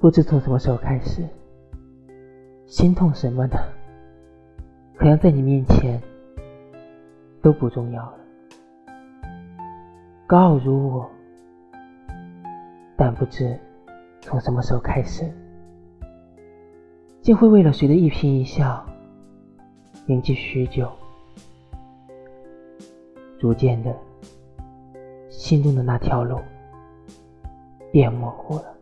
不知从什么时候开始，心痛什么的，好像在你面前都不重要了。高傲如我，但不知从什么时候开始，竟会为了谁的一颦一笑铭记许久。逐渐的，心中的那条路变模糊了。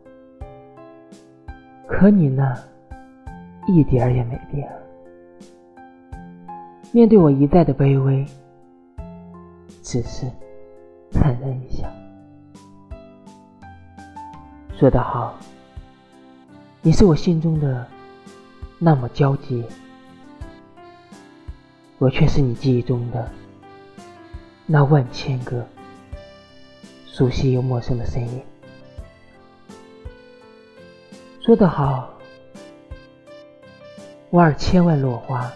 可你呢，一点儿也没变。面对我一再的卑微，只是坦然一笑。说得好，你是我心中的那么焦急，我却是你记忆中的那万千个熟悉又陌生的身影。说得好，我耳千万落花，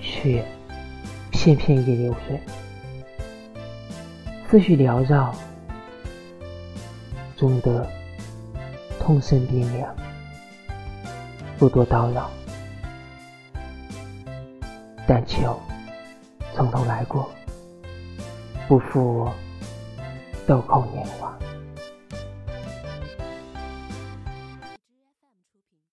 雪片片也流水，思绪缭绕，终得痛身冰凉，不多叨扰，但求从头来过，不负豆蔻年华。